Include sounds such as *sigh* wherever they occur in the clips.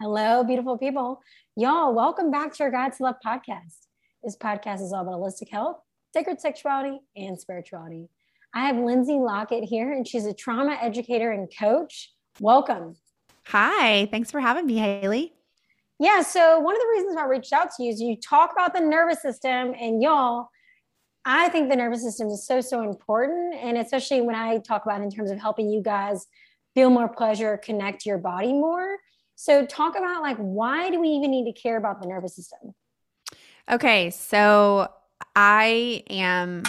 Hello, beautiful people. Y'all, welcome back to our Guide to Love podcast. This podcast is all about holistic health, sacred sexuality, and spirituality. I have Lindsay Lockett here, and she's a trauma educator and coach. Welcome. Hi, thanks for having me, Haley. Yeah, so one of the reasons I reached out to you is you talk about the nervous system, and y'all, I think the nervous system is so, so important. And especially when I talk about in terms of helping you guys feel more pleasure, connect your body more. So, talk about like, why do we even need to care about the nervous system? Okay, so I am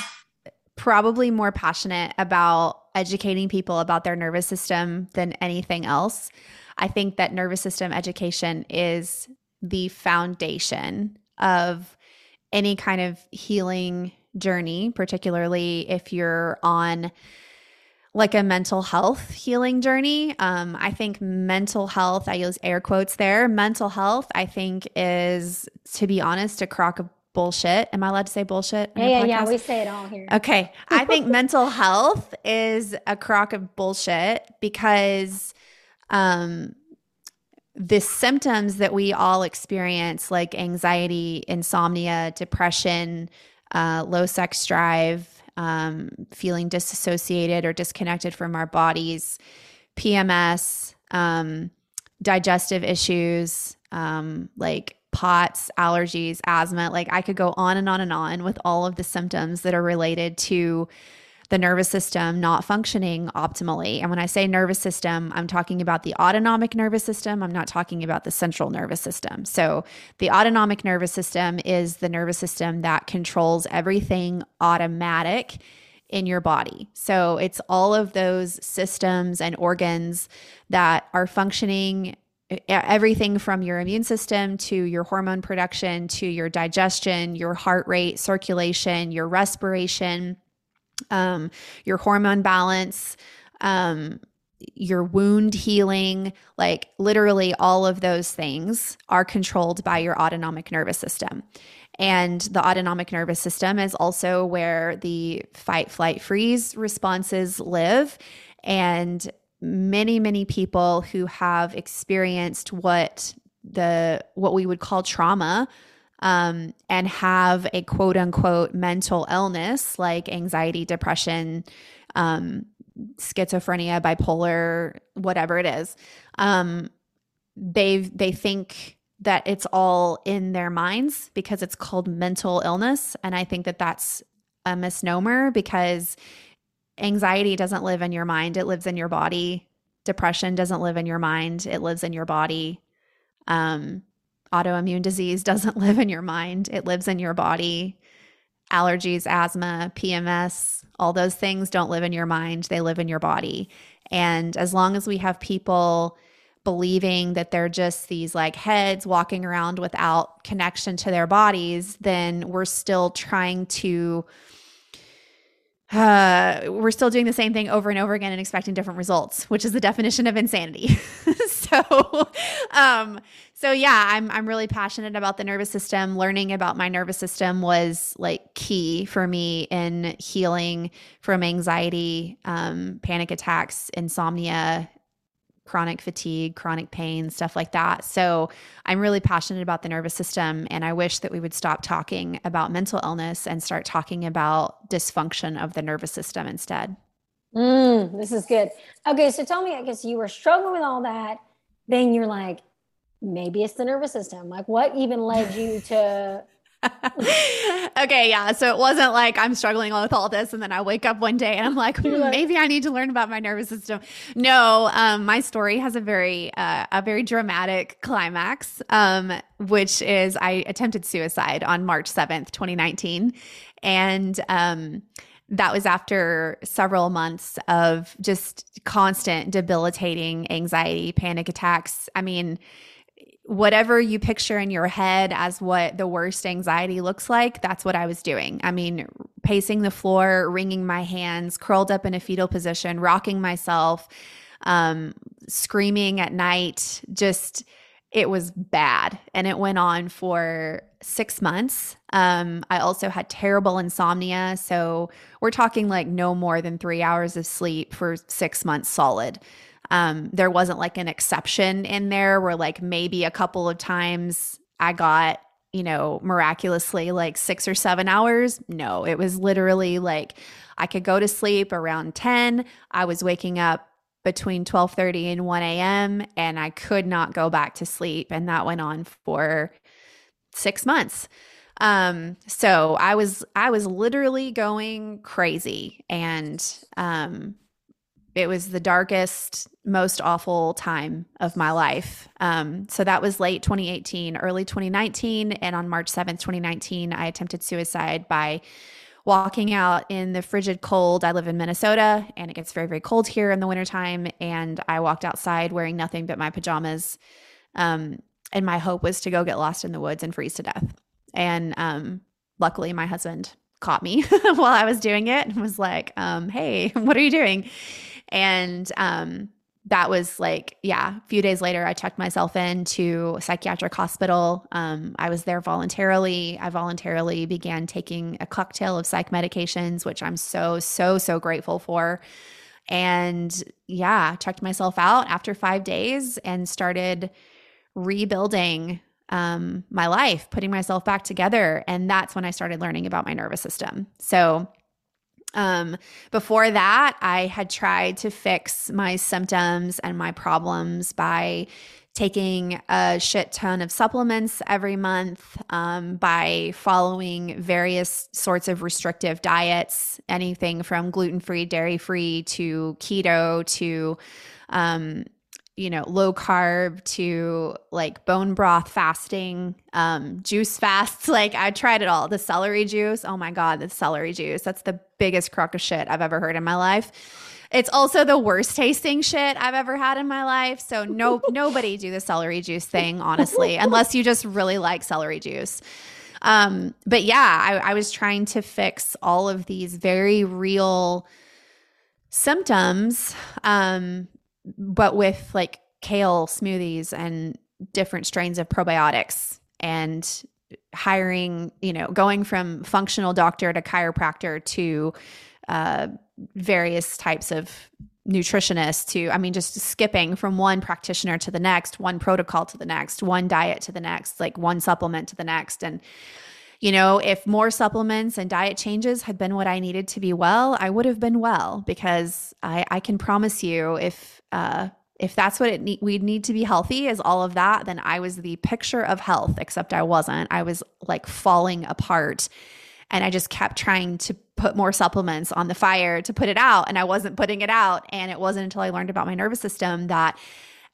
probably more passionate about educating people about their nervous system than anything else. I think that nervous system education is the foundation of any kind of healing journey, particularly if you're on like a mental health healing journey. Um, I think mental health, I use air quotes there, mental health, I think is, to be honest, a crock of bullshit. Am I allowed to say bullshit? Yeah, yeah, yeah. We say it all here. Okay. I think *laughs* mental health is a crock of bullshit because um, the symptoms that we all experience, like anxiety, insomnia, depression, uh, low sex drive, um, feeling disassociated or disconnected from our bodies, PMS, um, digestive issues, um, like POTS, allergies, asthma. Like I could go on and on and on with all of the symptoms that are related to the nervous system not functioning optimally. And when I say nervous system, I'm talking about the autonomic nervous system. I'm not talking about the central nervous system. So, the autonomic nervous system is the nervous system that controls everything automatic in your body. So, it's all of those systems and organs that are functioning everything from your immune system to your hormone production to your digestion, your heart rate, circulation, your respiration, um, your hormone balance, um, your wound healing, like literally all of those things are controlled by your autonomic nervous system. And the autonomic nervous system is also where the fight, flight, freeze responses live. And many, many people who have experienced what the what we would call trauma um, and have a quote unquote mental illness like anxiety, depression, um, schizophrenia, bipolar, whatever it is, um, they they think that it's all in their minds because it's called mental illness, and I think that that's a misnomer because anxiety doesn't live in your mind; it lives in your body. Depression doesn't live in your mind; it lives in your body. Um, autoimmune disease *laughs* doesn't live in your mind, it lives in your body. Allergies, asthma, PMS, all those things don't live in your mind, they live in your body. And as long as we have people believing that they're just these like heads walking around without connection to their bodies, then we're still trying to uh, we're still doing the same thing over and over again and expecting different results, which is the definition of insanity. *laughs* so, um, so yeah, I'm I'm really passionate about the nervous system. Learning about my nervous system was like key for me in healing from anxiety, um, panic attacks, insomnia, chronic fatigue, chronic pain, stuff like that. So I'm really passionate about the nervous system. And I wish that we would stop talking about mental illness and start talking about dysfunction of the nervous system instead. Mm, this is good. Okay. So tell me, I guess you were struggling with all that. Then you're like, maybe it's the nervous system. Like, what even led you to *laughs* okay, yeah. So it wasn't like I'm struggling with all this, and then I wake up one day and I'm like, *laughs* hmm, maybe I need to learn about my nervous system. No, um, my story has a very uh, a very dramatic climax, um, which is I attempted suicide on March seventh, 2019, and um, that was after several months of just constant debilitating anxiety, panic attacks. I mean whatever you picture in your head as what the worst anxiety looks like, that's what I was doing. I mean, pacing the floor, wringing my hands, curled up in a fetal position, rocking myself, um, screaming at night, just it was bad. And it went on for six months. Um, I also had terrible insomnia. So we're talking like no more than three hours of sleep for six months solid. Um, there wasn't like an exception in there where like maybe a couple of times I got, you know, miraculously like six or seven hours. No, it was literally like I could go to sleep around 10. I was waking up between 12:30 and 1 a.m. and I could not go back to sleep. And that went on for six months. Um, so I was I was literally going crazy and um it was the darkest, most awful time of my life. Um, so that was late 2018, early 2019. And on March 7th, 2019, I attempted suicide by walking out in the frigid cold. I live in Minnesota and it gets very, very cold here in the wintertime. And I walked outside wearing nothing but my pajamas. Um, and my hope was to go get lost in the woods and freeze to death. And um, luckily, my husband caught me *laughs* while I was doing it and was like, um, Hey, *laughs* what are you doing? And um, that was like, yeah, a few days later, I checked myself into a psychiatric hospital. Um, I was there voluntarily. I voluntarily began taking a cocktail of psych medications, which I'm so, so, so grateful for. And yeah, checked myself out after five days and started rebuilding um, my life, putting myself back together. And that's when I started learning about my nervous system. So, um, before that, I had tried to fix my symptoms and my problems by taking a shit ton of supplements every month, um, by following various sorts of restrictive diets, anything from gluten free, dairy free to keto to, um, you know, low carb to like bone broth fasting, um, juice fasts. *laughs* Like I tried it all. The celery juice. Oh my God, the celery juice. That's the biggest crock of shit I've ever heard in my life. It's also the worst tasting shit I've ever had in my life. So no *laughs* nobody do the celery juice thing, honestly, unless you just really like celery juice. Um, but yeah, I, I was trying to fix all of these very real symptoms um, but with like kale smoothies and different strains of probiotics and hiring, you know, going from functional doctor to chiropractor to uh, various types of nutritionists to, I mean, just skipping from one practitioner to the next, one protocol to the next, one diet to the next, like one supplement to the next. And, you know, if more supplements and diet changes had been what I needed to be well, I would have been well because I, I can promise you if uh, if that's what it ne- we need to be healthy is all of that, then I was the picture of health, except I wasn't. I was like falling apart. And I just kept trying to put more supplements on the fire to put it out. And I wasn't putting it out. And it wasn't until I learned about my nervous system that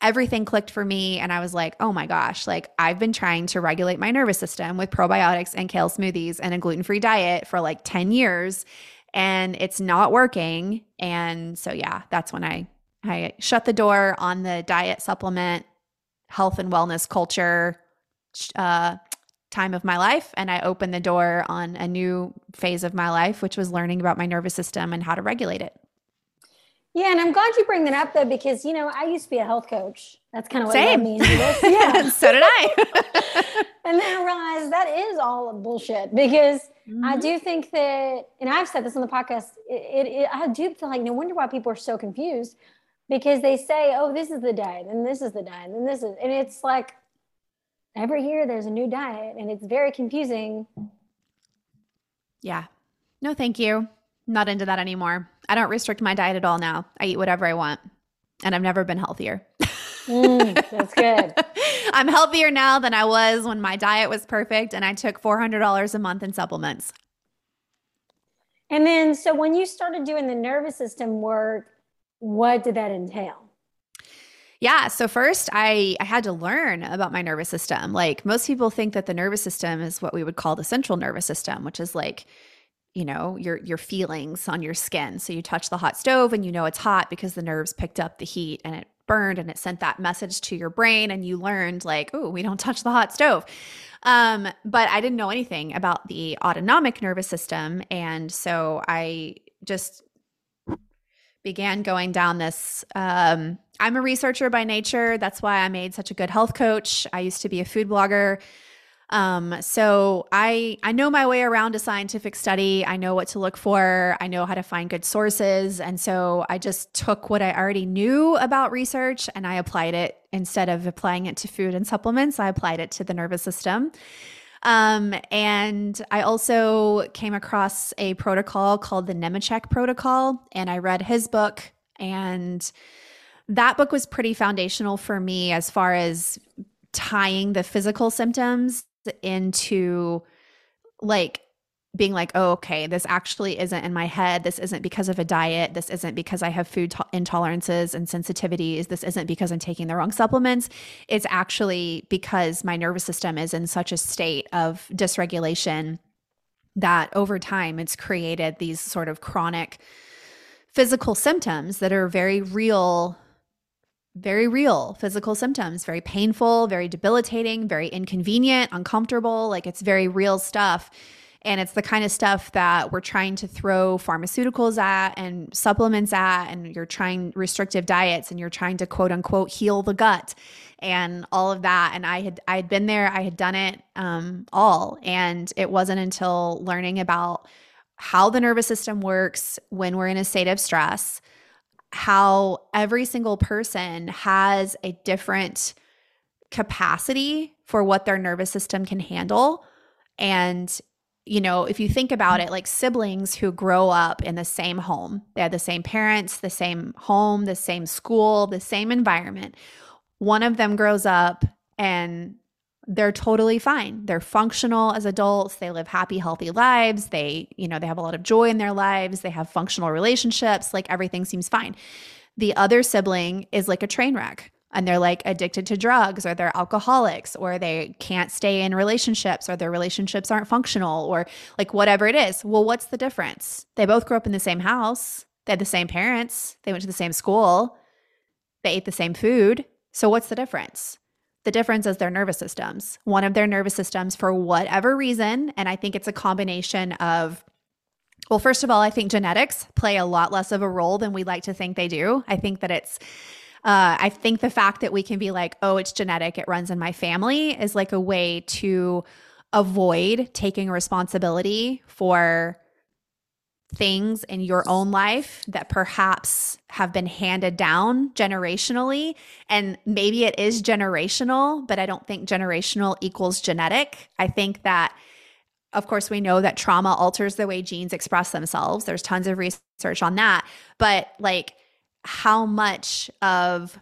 everything clicked for me. And I was like, oh my gosh, like I've been trying to regulate my nervous system with probiotics and kale smoothies and a gluten free diet for like 10 years. And it's not working. And so, yeah, that's when I I shut the door on the diet supplement, health and wellness culture uh, time of my life. And I opened the door on a new phase of my life, which was learning about my nervous system and how to regulate it. Yeah, and I'm glad you bring that up though, because you know I used to be a health coach. That's kind of what Same. led me into this. *laughs* Yeah, so did I. *laughs* and then I realized that is all bullshit because mm-hmm. I do think that, and I've said this on the podcast. It, it, it, I do feel like no wonder why people are so confused because they say, oh, this is the diet, and this is the diet, and this is, and it's like every year there's a new diet, and it's very confusing. Yeah. No, thank you. Not into that anymore. I don't restrict my diet at all now. I eat whatever I want, and I've never been healthier. mm, that's good. *laughs* I'm healthier now than I was when my diet was perfect and I took $400 a month in supplements. And then, so when you started doing the nervous system work, what did that entail? Yeah. So first I, I had to learn about my nervous system. Like most people think that the nervous system is what we would call the central nervous system, which is like, you know, your your feelings on your skin. So you touch the hot stove and you know it's hot because the nerves picked up the heat and it burned and it sent that message to your brain and you learned like, oh, we don't touch the hot stove. Um, but I didn't know anything about the autonomic nervous system. And so I just began going down this. Um, I'm a researcher by nature. That's why I made such a good health coach. I used to be a food blogger. Um, so I I know my way around a scientific study. I know what to look for. I know how to find good sources, and so I just took what I already knew about research and I applied it instead of applying it to food and supplements. I applied it to the nervous system. Um, and I also came across a protocol called the Nemechek protocol, and I read his book and that book was pretty foundational for me as far as tying the physical symptoms into like being like, oh, okay, this actually isn't in my head. This isn't because of a diet. This isn't because I have food to- intolerances and sensitivities. This isn't because I'm taking the wrong supplements. It's actually because my nervous system is in such a state of dysregulation that over time it's created these sort of chronic physical symptoms that are very real very real physical symptoms, very painful, very debilitating, very inconvenient, uncomfortable. Like it's very real stuff. And it's the kind of stuff that we're trying to throw pharmaceuticals at and supplements at, and you're trying restrictive diets and you're trying to quote unquote heal the gut and all of that. And I had I had been there, I had done it um, all. And it wasn't until learning about how the nervous system works when we're in a state of stress how every single person has a different capacity for what their nervous system can handle. And, you know, if you think about it, like siblings who grow up in the same home, they have the same parents, the same home, the same school, the same environment. One of them grows up and they're totally fine. They're functional as adults. They live happy, healthy lives. They, you know, they have a lot of joy in their lives. They have functional relationships. Like everything seems fine. The other sibling is like a train wreck and they're like addicted to drugs or they're alcoholics or they can't stay in relationships or their relationships aren't functional or like whatever it is. Well, what's the difference? They both grew up in the same house. They had the same parents. They went to the same school. They ate the same food. So what's the difference? The difference is their nervous systems. One of their nervous systems, for whatever reason, and I think it's a combination of well, first of all, I think genetics play a lot less of a role than we like to think they do. I think that it's uh, I think the fact that we can be like, oh, it's genetic, it runs in my family, is like a way to avoid taking responsibility for things in your own life that perhaps have been handed down generationally. And maybe it is generational, but I don't think generational equals genetic. I think that, of course, we know that trauma alters the way genes express themselves. There's tons of research on that. But like, how much of,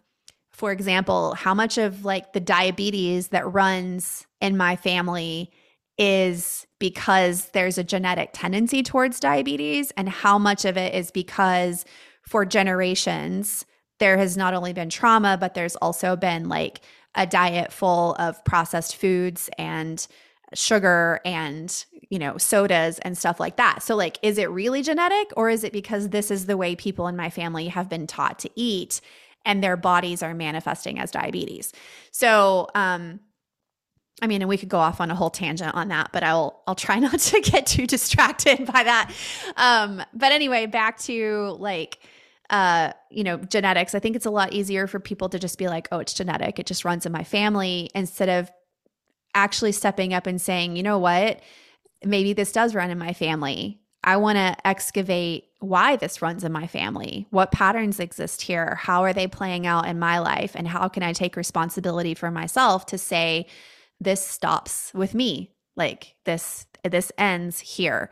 for example, how much of like the diabetes that runs in my family is because there's a genetic tendency towards diabetes, and how much of it is because for generations, there has not only been trauma, but there's also been like a diet full of processed foods and sugar and you know sodas and stuff like that. So like is it really genetic or is it because this is the way people in my family have been taught to eat and their bodies are manifesting as diabetes? So um I mean, and we could go off on a whole tangent on that, but I'll I'll try *laughs* not to get too distracted by that. Um, but anyway, back to like uh, you know, genetics. I think it's a lot easier for people to just be like, "Oh, it's genetic. It just runs in my family," instead of actually stepping up and saying, "You know what? Maybe this does run in my family. I want to excavate why this runs in my family. What patterns exist here? How are they playing out in my life? And how can I take responsibility for myself to say, this stops with me like this this ends here.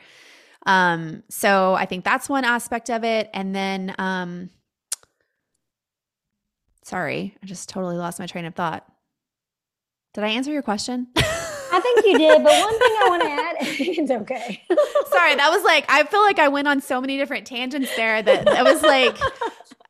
Um so i think that's one aspect of it. And then um sorry i just totally lost my train of thought. Did i answer your question? I think you did, but one thing I want to add, *laughs* *laughs* it's okay. Sorry, that was like I feel like I went on so many different tangents there that that was like,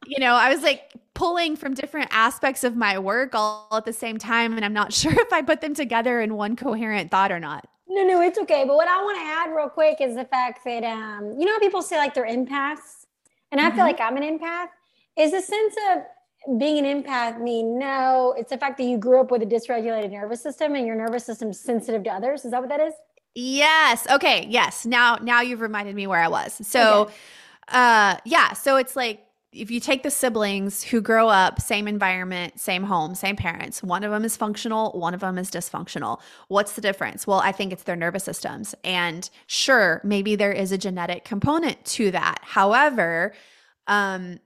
you know, I was like pulling from different aspects of my work all at the same time. And I'm not *laughs* sure if I put them together in one coherent thought or not. No, no, it's okay. But what I want to add real quick is the fact that, um, you know, people say like they're empaths, and I mm-hmm. feel like I'm an empath. Is the sense of being an empath mean no? It's the fact that you grew up with a dysregulated nervous system and your nervous system's sensitive to others. Is that what that is? Yes. Okay. Yes. Now, now you've reminded me where I was. So, okay. uh, yeah. So it's like if you take the siblings who grow up same environment same home same parents one of them is functional one of them is dysfunctional. What's the difference? Well i think it's their nervous systems. And sure maybe there is a genetic component to that. However um,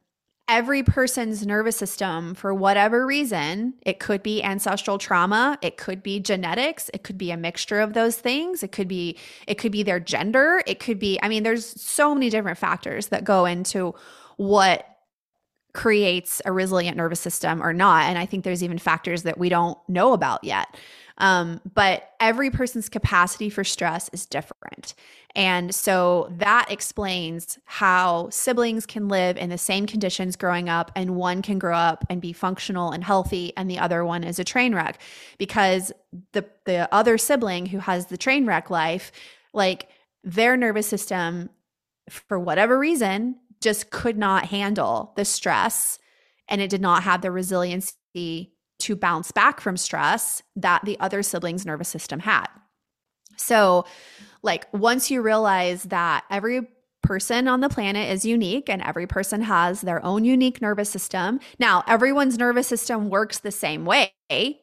every person's nervous system for whatever reason it could be ancestral trauma it could be genetics it could be a mixture of those things. It could be it could be their gender. It could be i mean there's so many different factors that go into what creates a resilient nervous system or not. And I think there's even factors that we don't know about yet. Um, but every person's capacity for stress is different. And so that explains how siblings can live in the same conditions growing up, and one can grow up and be functional and healthy, and the other one is a train wreck. Because the, the other sibling who has the train wreck life, like their nervous system, for whatever reason, just could not handle the stress and it did not have the resiliency to bounce back from stress that the other sibling's nervous system had. So, like, once you realize that every person on the planet is unique and every person has their own unique nervous system. Now, everyone's nervous system works the same way.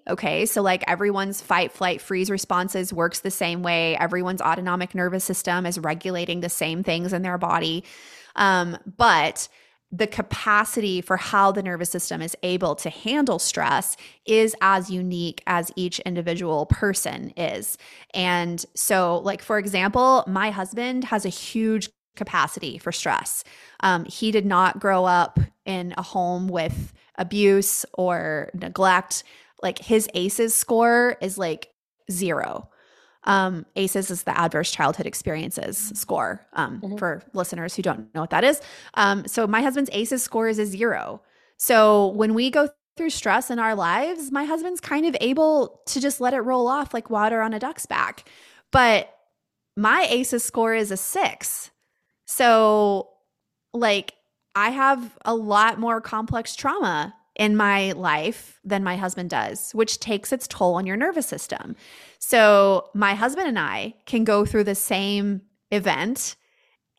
Okay. So, like, everyone's fight, flight, freeze responses works the same way. Everyone's autonomic nervous system is regulating the same things in their body. Um, but the capacity for how the nervous system is able to handle stress is as unique as each individual person is. And so, like, for example, my husband has a huge capacity for stress. Um, he did not grow up in a home with abuse or neglect. Like, his ACEs score is like zero. Um, ACEs is the Adverse Childhood Experiences score um, mm-hmm. for listeners who don't know what that is. Um, so my husband's ACEs score is a zero. So when we go through stress in our lives, my husband's kind of able to just let it roll off like water on a duck's back. But my ACEs score is a six. So, like, I have a lot more complex trauma in my life than my husband does, which takes its toll on your nervous system. So, my husband and I can go through the same event,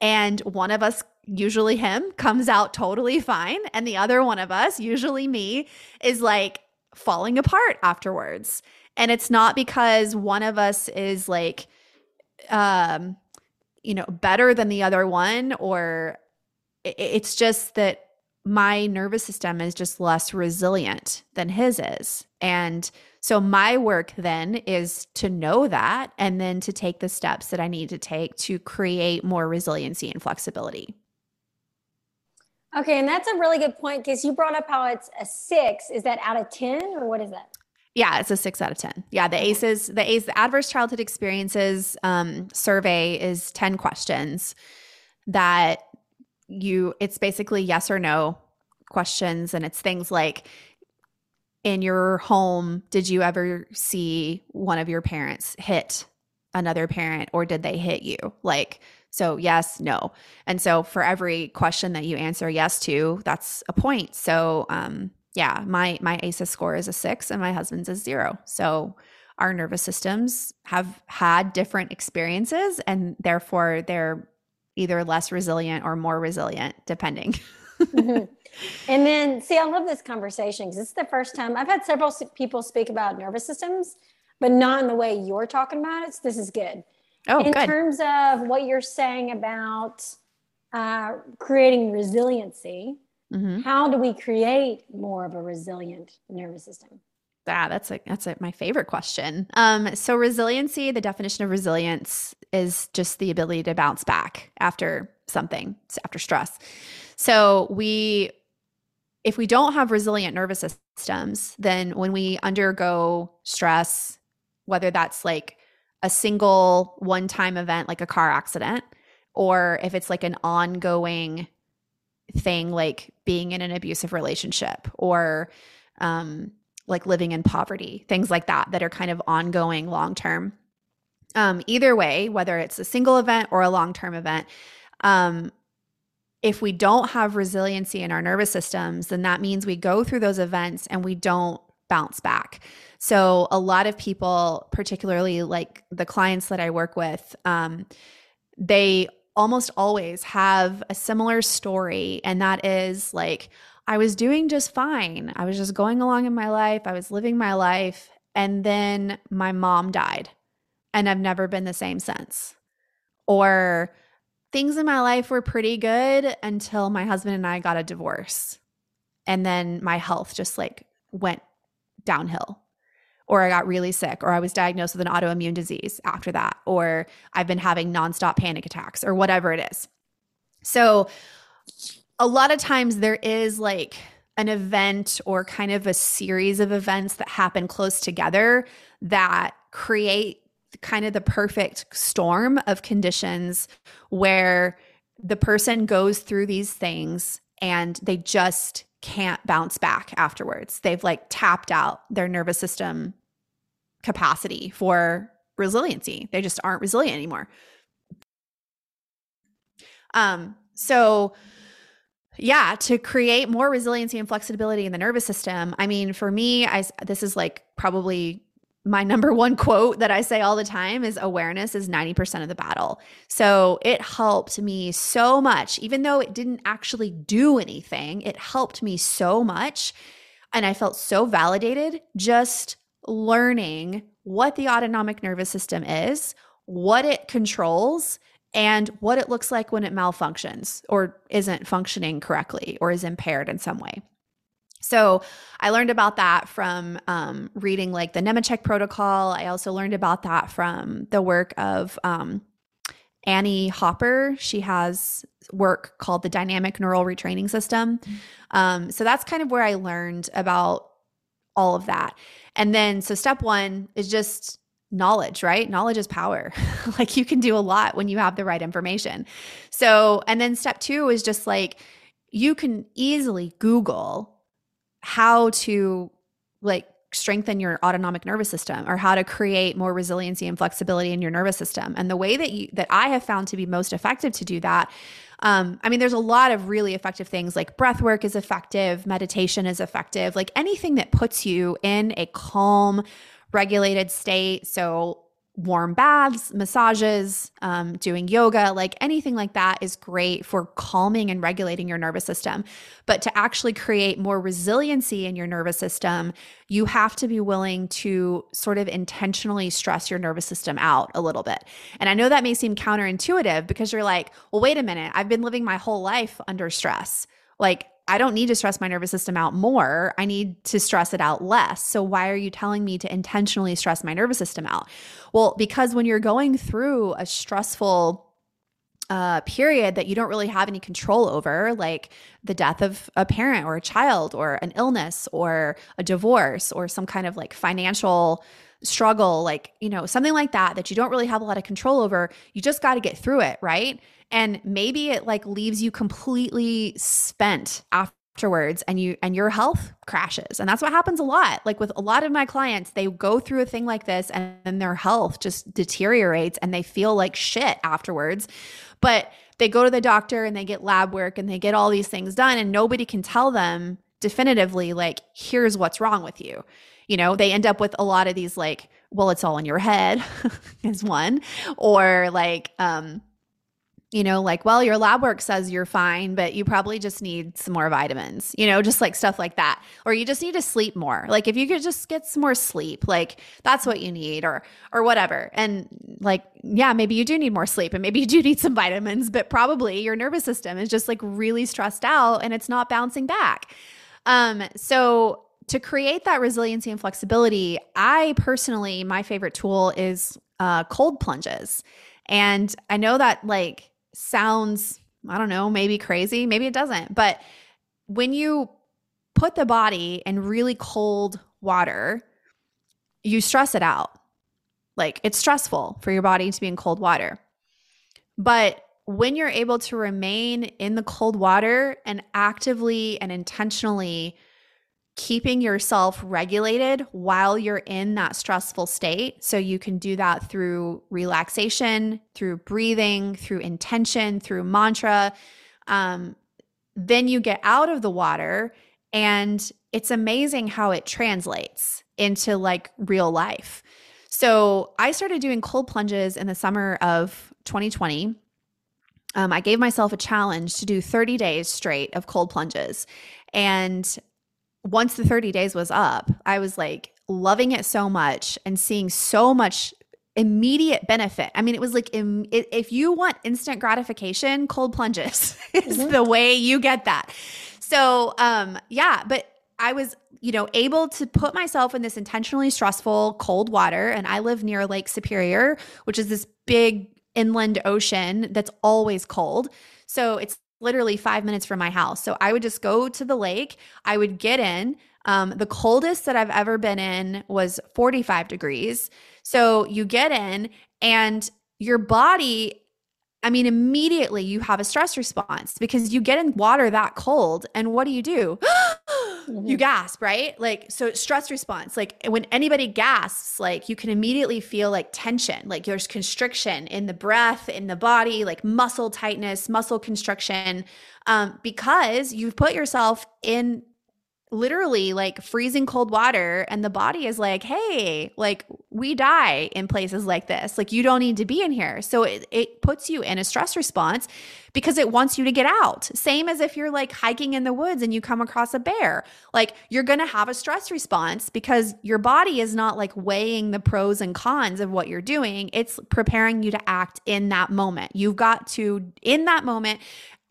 and one of us, usually him, *laughs* comes out totally fine. And the other one of us, usually me, is like falling apart afterwards. And it's not because one of us is like, um, you know, better than the other one, or it's just that my nervous system is just less resilient than his is. And so my work then is to know that and then to take the steps that I need to take to create more resiliency and flexibility. Okay, and that's a really good point because you brought up how it's a six. Is that out of 10 or what is that? Yeah, it's a six out of 10. Yeah, the ACEs, the ACE, the Adverse Childhood Experiences um, survey is 10 questions that you it's basically yes or no questions. And it's things like in your home did you ever see one of your parents hit another parent or did they hit you? Like so yes no. And so for every question that you answer yes to that's a point. So um yeah my my aces score is a six and my husband's is zero. So our nervous systems have had different experiences and therefore they're either less resilient or more resilient, depending. *laughs* mm-hmm. And then, see, I love this conversation because it's the first time I've had several people speak about nervous systems, but not in the way you're talking about it. So this is good. Oh, in good. terms of what you're saying about uh, creating resiliency, mm-hmm. how do we create more of a resilient nervous system? Yeah, that's a, that's a, my favorite question. Um, so resiliency, the definition of resilience is just the ability to bounce back after something, after stress. So we, if we don't have resilient nervous systems, then when we undergo stress, whether that's like a single one-time event, like a car accident, or if it's like an ongoing thing, like being in an abusive relationship, or um, like living in poverty, things like that, that are kind of ongoing long term. Um, either way, whether it's a single event or a long term event, um, if we don't have resiliency in our nervous systems, then that means we go through those events and we don't bounce back. So, a lot of people, particularly like the clients that I work with, um, they almost always have a similar story. And that is like, I was doing just fine. I was just going along in my life. I was living my life. And then my mom died, and I've never been the same since. Or things in my life were pretty good until my husband and I got a divorce. And then my health just like went downhill. Or I got really sick, or I was diagnosed with an autoimmune disease after that, or I've been having nonstop panic attacks, or whatever it is. So, a lot of times there is like an event or kind of a series of events that happen close together that create kind of the perfect storm of conditions where the person goes through these things and they just can't bounce back afterwards. They've like tapped out their nervous system capacity for resiliency. They just aren't resilient anymore. Um so yeah, to create more resiliency and flexibility in the nervous system. I mean, for me, I this is like probably my *laughs* number one quote that I say all the time is awareness is 90% of the battle. So it helped me so much, even though it didn't actually do anything, it helped me so much. And I felt so validated just learning what the autonomic nervous system is, what it controls, and what it looks like when it malfunctions or isn't functioning correctly or is impaired in some way. So I learned about that from um, reading like the Nemechek protocol. I also learned about that from the work of um, Annie Hopper. She has work called the Dynamic Neural Retraining System. Mm-hmm. Um, so that's kind of where I learned about all of that. And then, so step one is just knowledge, right? Knowledge is power. *laughs* like you can do a lot when you have the right information. So, and then step two is just like you can easily Google how to like strengthen your autonomic nervous system or how to create more resiliency and flexibility in your nervous system. And the way that you that I have found to be most effective to do that um, I mean, there's a lot of really effective things like breath work is effective, meditation is effective, like anything that puts you in a calm, regulated state. So, warm baths, massages, um, doing yoga, like anything like that is great for calming and regulating your nervous system. But to actually create more resiliency in your nervous system, you have to be willing to sort of intentionally stress your nervous system out a little bit. And I know that may seem counterintuitive because you're like, well, wait a minute, I've been living my whole life under stress. Like, I don't need to stress my nervous system out more. I need to stress it out less. So, why are you telling me to intentionally stress my nervous system out? Well, because when you're going through a stressful uh, period that you don't really have any control over, like the death of a parent or a child, or an illness, or a divorce, or some kind of like financial struggle, like, you know, something like that, that you don't really have a lot of control over, you just got to get through it, right? And maybe it like leaves you completely spent afterwards and you and your health crashes. And that's what happens a lot. Like with a lot of my clients they go through a thing like this and then their health just deteriorates and they feel like shit afterwards. But they go to the doctor and they get lab work and they get all these things done and nobody can tell them definitively like here's what's wrong with you. You know they end up with a lot of these like well it's all in your head *laughs* is one. Or like um you know, like, well, your lab work says you're fine, but you probably just need some more vitamins, you know, just like stuff like that. Or you just need to sleep more. Like if you could just get some more sleep, like that's what you need or or whatever. And like, yeah, maybe you do need more sleep and maybe you do need some vitamins, but probably your nervous system is just like really stressed out and it's not bouncing back. Um, so to create that resiliency and flexibility, I personally, my favorite tool is uh, cold plunges. And I know that like sounds, I don't know, maybe crazy, maybe it doesn't. But when you put the body in really cold water, you stress it out. Like it's stressful for your body to be in cold water. But when you're able to remain in the cold water and actively and intentionally keeping yourself regulated while you're in that stressful state. So you can do that through relaxation, through breathing, through intention, through mantra. Um, then you get out of the water, and it's amazing how it translates into like real life. So I started doing cold plunges in the summer of 2020. um, I gave myself a challenge to do 30 days straight of cold plunges. And once the 30 days was up, I was like loving it so much and seeing so much immediate benefit. I mean, it was like Im- if you want instant gratification, cold plunges *laughs* is mm-hmm. the way you get that. So, um, yeah, but I was, you know, able to put myself in this intentionally stressful cold water. And I live near Lake Superior, which is this big inland ocean that's always cold. So it's literally five minutes from my house. So I would just go to the lake, I would get in. Um, the coldest that I've ever been in was 45 degrees. So you get in, and your body I mean, immediately you have a stress response because you get in water that cold, and what do you do? *gasps* mm-hmm. You gasp, right? Like, so stress response. Like, when anybody gasps, like, you can immediately feel like tension, like there's constriction in the breath, in the body, like muscle tightness, muscle constriction, um, because you've put yourself in literally like freezing cold water and the body is like hey like we die in places like this. Like you don't need to be in here. So it, it puts you in a stress response because it wants you to get out. Same as if you're like hiking in the woods and you come across a bear. Like you're gonna have a stress response because your body is not like weighing the pros and cons of what you're doing. It's preparing you to act in that moment. You've got to in that moment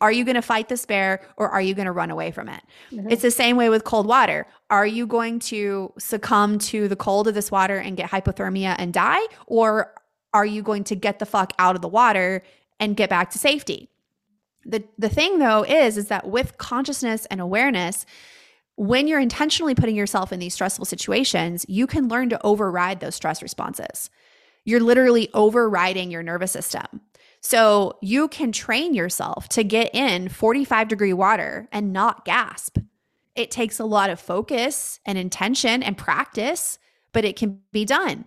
are you going to fight this bear or are you going to run away from it? Mm-hmm. It's the same way with cold water. Are you going to succumb to the cold of this water and get hypothermia and die? Or are you going to get the fuck out of the water and get back to safety? The, the thing though is is that with consciousness and awareness when you're intentionally putting yourself in these stressful situations you can learn to override those stress responses you're literally overriding your nervous system so you can train yourself to get in 45 degree water and not gasp. It takes a lot of focus and intention and practice, but it can be done.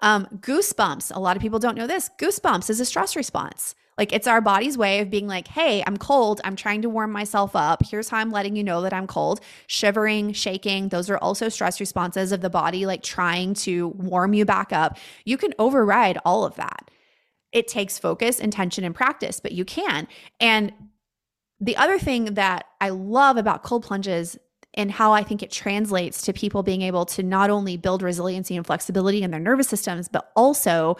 Um, goosebumps, a lot of people don't know this. Goosebumps is a stress response. Like it's our body's way of being like, hey, I'm cold. I'm trying to warm myself up. Here's how I'm letting you know that I'm cold. Shivering, shaking, those are also stress responses of the body, like trying to warm you back up. You can override all of that it takes focus, intention, and practice, but you can. And the other thing that I love about cold plunges and how I think it translates to people being able to not only build resiliency and flexibility in their nervous systems, but also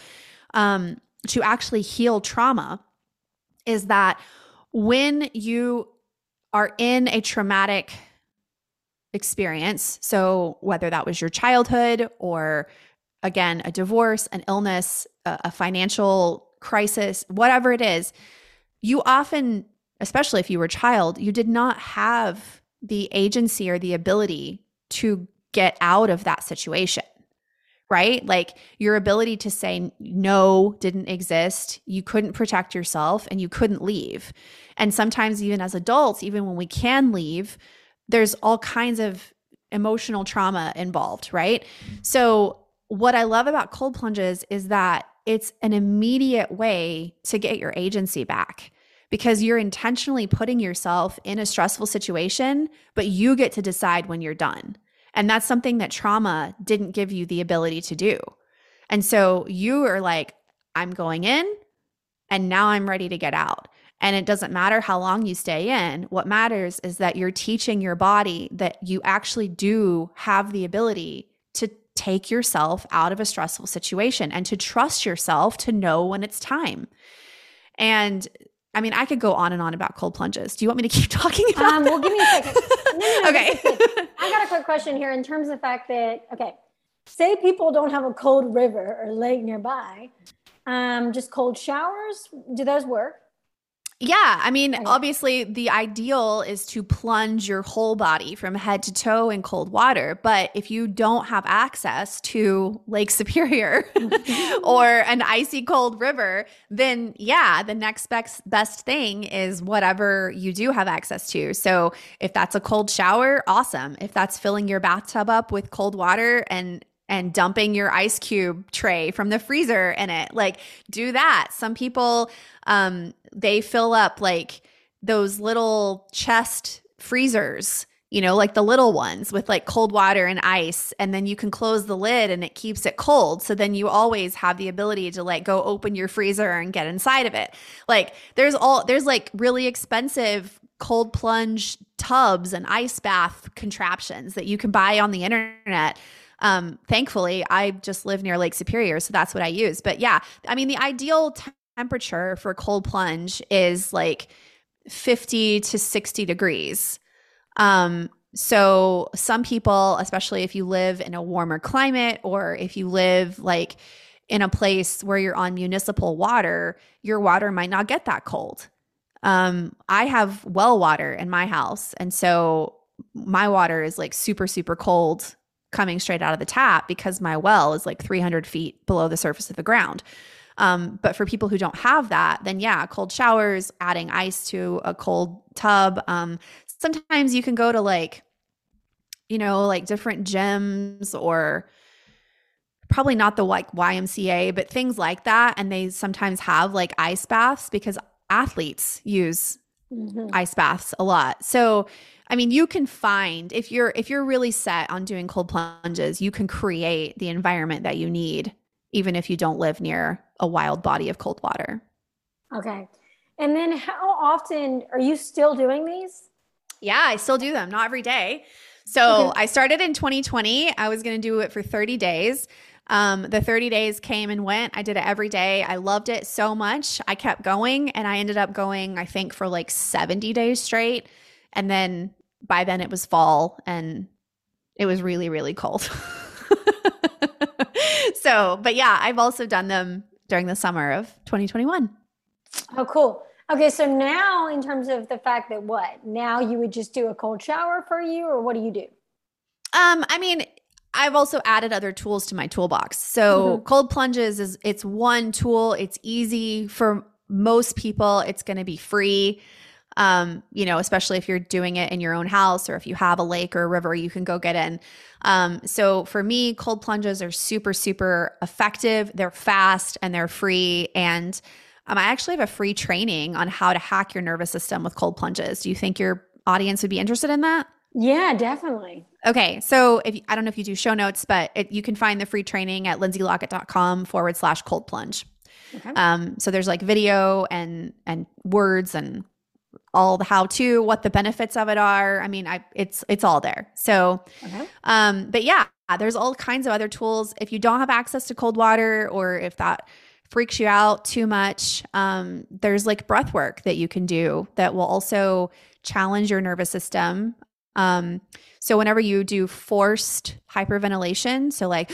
um, to actually heal trauma is that when you are in a traumatic experience, so whether that was your childhood or again, a divorce, an illness, a, financial crisis, whatever it is, you often, especially if you were a child, you did not have the agency or the ability to get out of that situation right? Like your ability to say no didn't exist. You couldn't protect yourself and you couldn't leave. And sometimes, even as adults, even when we can leave, there's all kinds of emotional trauma involved, right? So, what I love about cold plunges is that it's an immediate way to get your agency back because you're intentionally putting yourself in a stressful situation, but you get to decide when you're done. And that's something that trauma didn't give you the ability to do. And so you are like, I'm going in and now I'm ready to get out. And it doesn't matter how long you stay in. What matters is that you're teaching your body that you actually do have the ability take yourself out of a stressful situation and to trust yourself to know when it's time. And I mean, I could go on and on about cold plunges. Do you want me to *laughs* keep talking about? Um, well, give me a second. No, no, no, okay. I got a quick question here in terms of the fact that okay, say people don't have a cold river or lake nearby, um, just cold showers. Do those work? Yeah, I mean, obviously, the ideal is to plunge your whole body from head to toe in cold water. But if you don't have access to Lake Superior *laughs* or an icy cold river, then yeah, the next best, best thing is whatever you do have access to. So if that's a cold shower, awesome. If that's filling your bathtub up with cold water and and dumping your ice cube tray from the freezer in it. Like, do that. Some people, um, they fill up like those little chest freezers you know, like the little ones with like cold water and ice. And then you can close the lid and it keeps it cold. So then you always have the ability to like go open your freezer and get inside of it. Like there's all, there's like really expensive cold plunge tubs and ice bath contraptions that you can buy on the internet. Um, thankfully, I just live near Lake Superior, so that's what I use. But yeah, I mean, the ideal t- temperature for cold plunge is like 50 to 60 degrees. Um, so some people, especially if you live in a warmer climate or if you live like in a place where you're on municipal water, your water might not get that cold. Um, I have well water in my house. And so my water is like super, super cold coming straight out of the tap because my well is like 300 feet below the surface of the ground. Um, but for people who don't have that, then yeah, cold showers, adding ice to a cold tub. Um, sometimes you can go to like, you know, like different gyms or probably not the like YMCA, but things like that. And they sometimes have like ice baths because athletes use mm-hmm. ice baths a lot. So, I mean, you can find if you're if you're really set on doing cold plunges, you can create the environment that you need even if you don't live near a wild body of cold water. Okay. And then how often are you still doing these? Yeah, I still do them, not every day. So okay. I started in 2020. I was going to do it for 30 days. Um, the 30 days came and went. I did it every day. I loved it so much. I kept going and I ended up going, I think, for like 70 days straight. And then by then it was fall and it was really, really cold. *laughs* so, but yeah, I've also done them during the summer of 2021. Oh, cool. Okay, so now in terms of the fact that what now you would just do a cold shower for you, or what do you do? Um, I mean, I've also added other tools to my toolbox. So mm-hmm. cold plunges is it's one tool. It's easy for most people. It's going to be free. Um, you know, especially if you're doing it in your own house or if you have a lake or a river, you can go get in. Um, so for me, cold plunges are super, super effective. They're fast and they're free. And um, I actually have a free training on how to hack your nervous system with cold plunges. Do you think your audience would be interested in that? Yeah, definitely. Okay. So if I don't know if you do show notes, but it, you can find the free training at lindseylockett.com forward slash cold plunge. Okay. Um, so there's like video and and words and all the how to, what the benefits of it are. I mean, I it's it's all there. So okay. um, but yeah, there's all kinds of other tools. If you don't have access to cold water or if that freaks you out too much, um, there's like breath work that you can do that will also challenge your nervous system. Um, so whenever you do forced hyperventilation, so like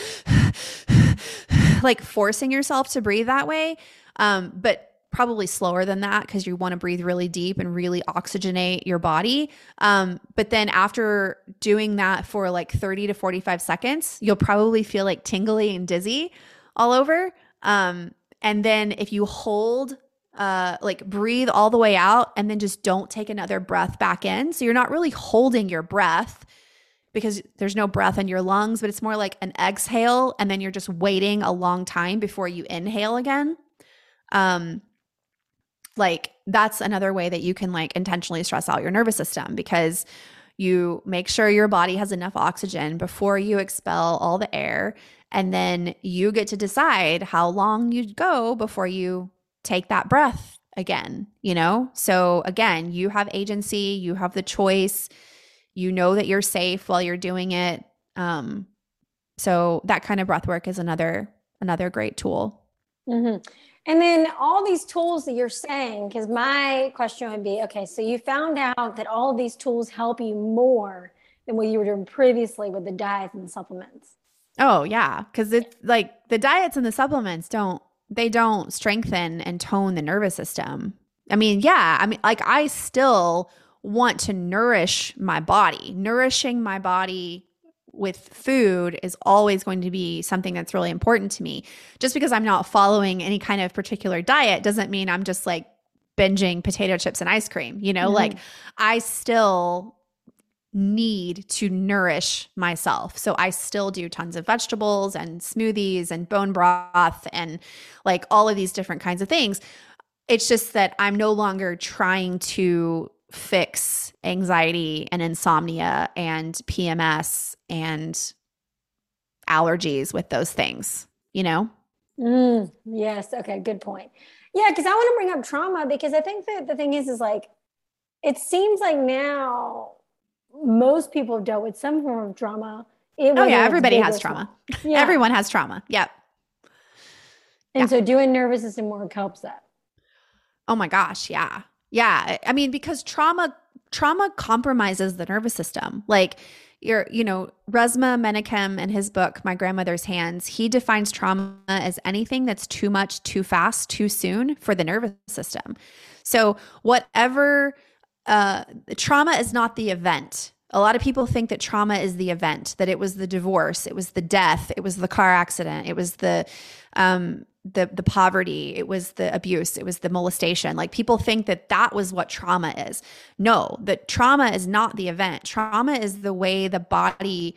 *sighs* like forcing yourself to breathe that way, um, but probably slower than that because you want to breathe really deep and really oxygenate your body. Um, but then after doing that for like 30 to 45 seconds, you'll probably feel like tingly and dizzy all over. Um, and then if you hold uh, like breathe all the way out and then just don't take another breath back in. So you're not really holding your breath because there's no breath in your lungs, but it's more like an exhale and then you're just waiting a long time before you inhale again. Um, like that's another way that you can like intentionally stress out your nervous system because you make sure your body has enough oxygen before you expel all the air and then you get to decide how long you go before you take that breath again, you know? So again, you have agency, you have the choice, you know that you're safe while you're doing it. Um, so that kind of breath work is another another great tool. Mm-hmm. And then all these tools that you're saying, because my question would be, okay, so you found out that all these tools help you more than what you were doing previously with the diets and the supplements. Oh yeah, because it's like the diets and the supplements don't they don't strengthen and tone the nervous system. I mean, yeah, I mean, like I still want to nourish my body. Nourishing my body with food is always going to be something that's really important to me. Just because I'm not following any kind of particular diet doesn't mean I'm just like binging potato chips and ice cream. You know, mm-hmm. like I still need to nourish myself. So I still do tons of vegetables and smoothies and bone broth and like all of these different kinds of things. It's just that I'm no longer trying to fix anxiety and insomnia and PMS and allergies with those things, you know? Mm, yes. Okay. Good point. Yeah. Cause I want to bring up trauma because I think that the thing is, is like, it seems like now most people have dealt with some form of trauma. It, oh, yeah. Everybody has trauma. Yeah. Everyone has trauma. Yep. And yeah. so doing nervous system work helps that. Oh my gosh. Yeah. Yeah. I mean, because trauma, trauma compromises the nervous system. Like, you're, you know, Resmaa Menakem in his book, My Grandmother's Hands, he defines trauma as anything that's too much, too fast, too soon for the nervous system. So, whatever uh, trauma is not the event. A lot of people think that trauma is the event, that it was the divorce, it was the death, it was the car accident, it was the um, the the poverty, it was the abuse, it was the molestation. Like people think that that was what trauma is. No, that trauma is not the event. Trauma is the way the body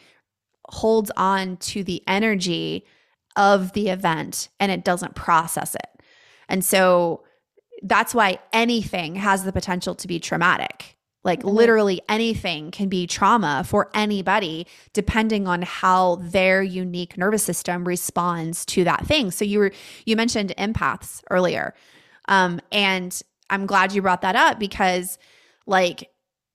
holds on to the energy of the event and it doesn't process it. And so that's why anything has the potential to be traumatic. Like mm-hmm. literally anything can be trauma for anybody depending on how their unique nervous system responds to that thing. So you were you mentioned empaths earlier. Um, and I'm glad you brought that up because like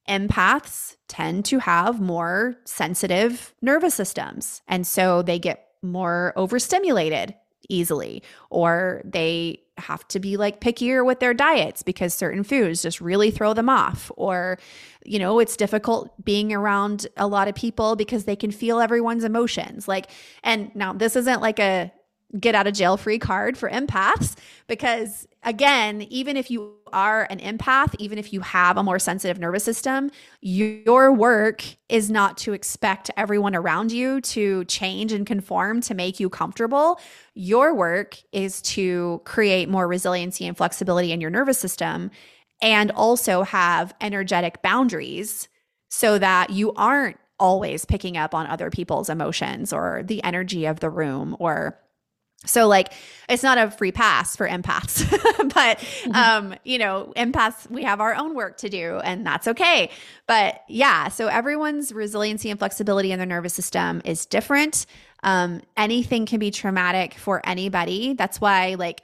empaths tend to have more sensitive nervous systems. And so they get more overstimulated easily or they have to be like pickier with their diets because certain foods just really throw them off or you know it's difficult being around a lot of people because they can feel everyone's emotions. Like and now this isn't like a get out of jail free card for empaths because again even if you are an empath even if you have a more sensitive nervous system your work is not to expect everyone around you to change and conform to make you comfortable. Your work is to create more resiliency and flexibility in your nervous system and also have energetic boundaries so that you aren't always picking up on other people's emotions or the energy of the room or so like it's not a free pass for empaths, *laughs* but mm-hmm. um, you know, empaths we have our own work to do and that's okay. But yeah, so everyone's resiliency and flexibility in their nervous system is different. Um, anything can be traumatic for anybody. That's why like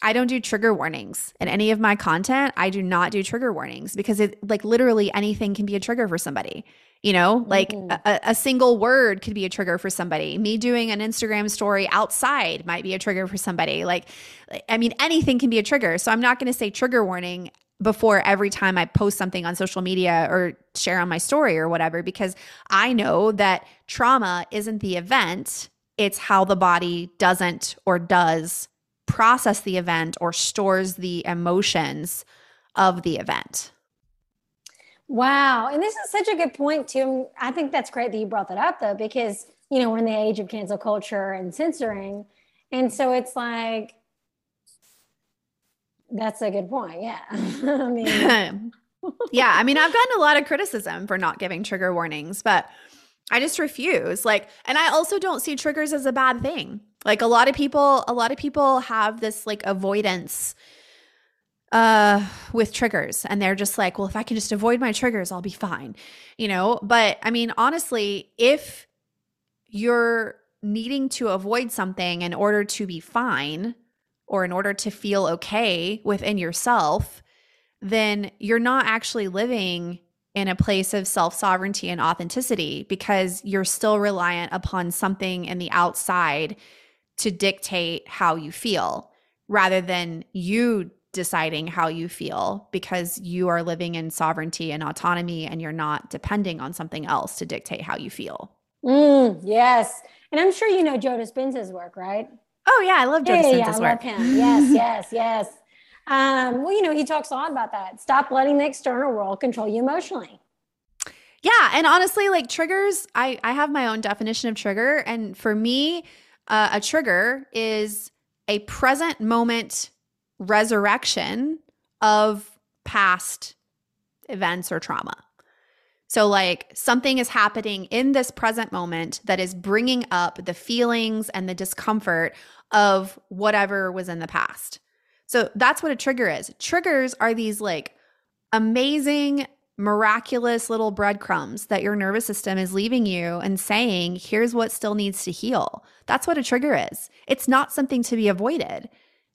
I don't do trigger warnings in any of my content. I do not do trigger warnings because it like literally anything can be a trigger for somebody. You know, like mm-hmm. a, a, single word could be a trigger for somebody. Me doing an Instagram story outside might be a trigger for somebody. Like, I mean, anything can be a trigger. So I'm not going to say trigger warning before every time I post something on social media or share on my story or whatever, because I know that trauma isn't the event, it's how the body doesn't or does process the event or stores the emotions of the event. Wow. And this is such a good point, too. I think that's great that you brought that up, though, because, you know, we're in the age of cancel culture and censoring. And so it's like, that's a good point. Yeah. *laughs* I mean, *laughs* yeah. I mean, I've gotten a lot of criticism for not giving trigger warnings, but I just refuse. Like, and I also don't see triggers as a bad thing. Like, a lot of people, a lot of people have this like avoidance uh with triggers and they're just like well if i can just avoid my triggers i'll be fine you know? But i mean honestly if you're needing to avoid something in order to be fine or in order to feel okay within yourself then you're not actually living in a place of self sovereignty and authenticity because you're still reliant upon something in the outside to dictate how you feel rather than you deciding how you feel because you are living in sovereignty and autonomy and you're not depending on something else to dictate how you feel. Mm, yes. And I'm sure you know Joe Dispenza's work, right? Oh, yeah. I love Joe Dispenza's yeah, I work. love him. Yes, *laughs* yes, yes. Um, well, you know, he talks a lot about that. Stop letting the external world control you emotionally. Yeah. And honestly, like triggers, I, I have my own definition of trigger. And for me, uh, a trigger is a present moment resurrection of past events or trauma. So, like something is happening in this present moment that is bringing up the feelings and the discomfort of whatever was in the past. So, that's what a trigger is. Triggers are these like amazing miraculous little breadcrumbs that your nervous system is leaving you and saying, here's what still needs to heal. That's what a trigger is. It's not something to be avoided,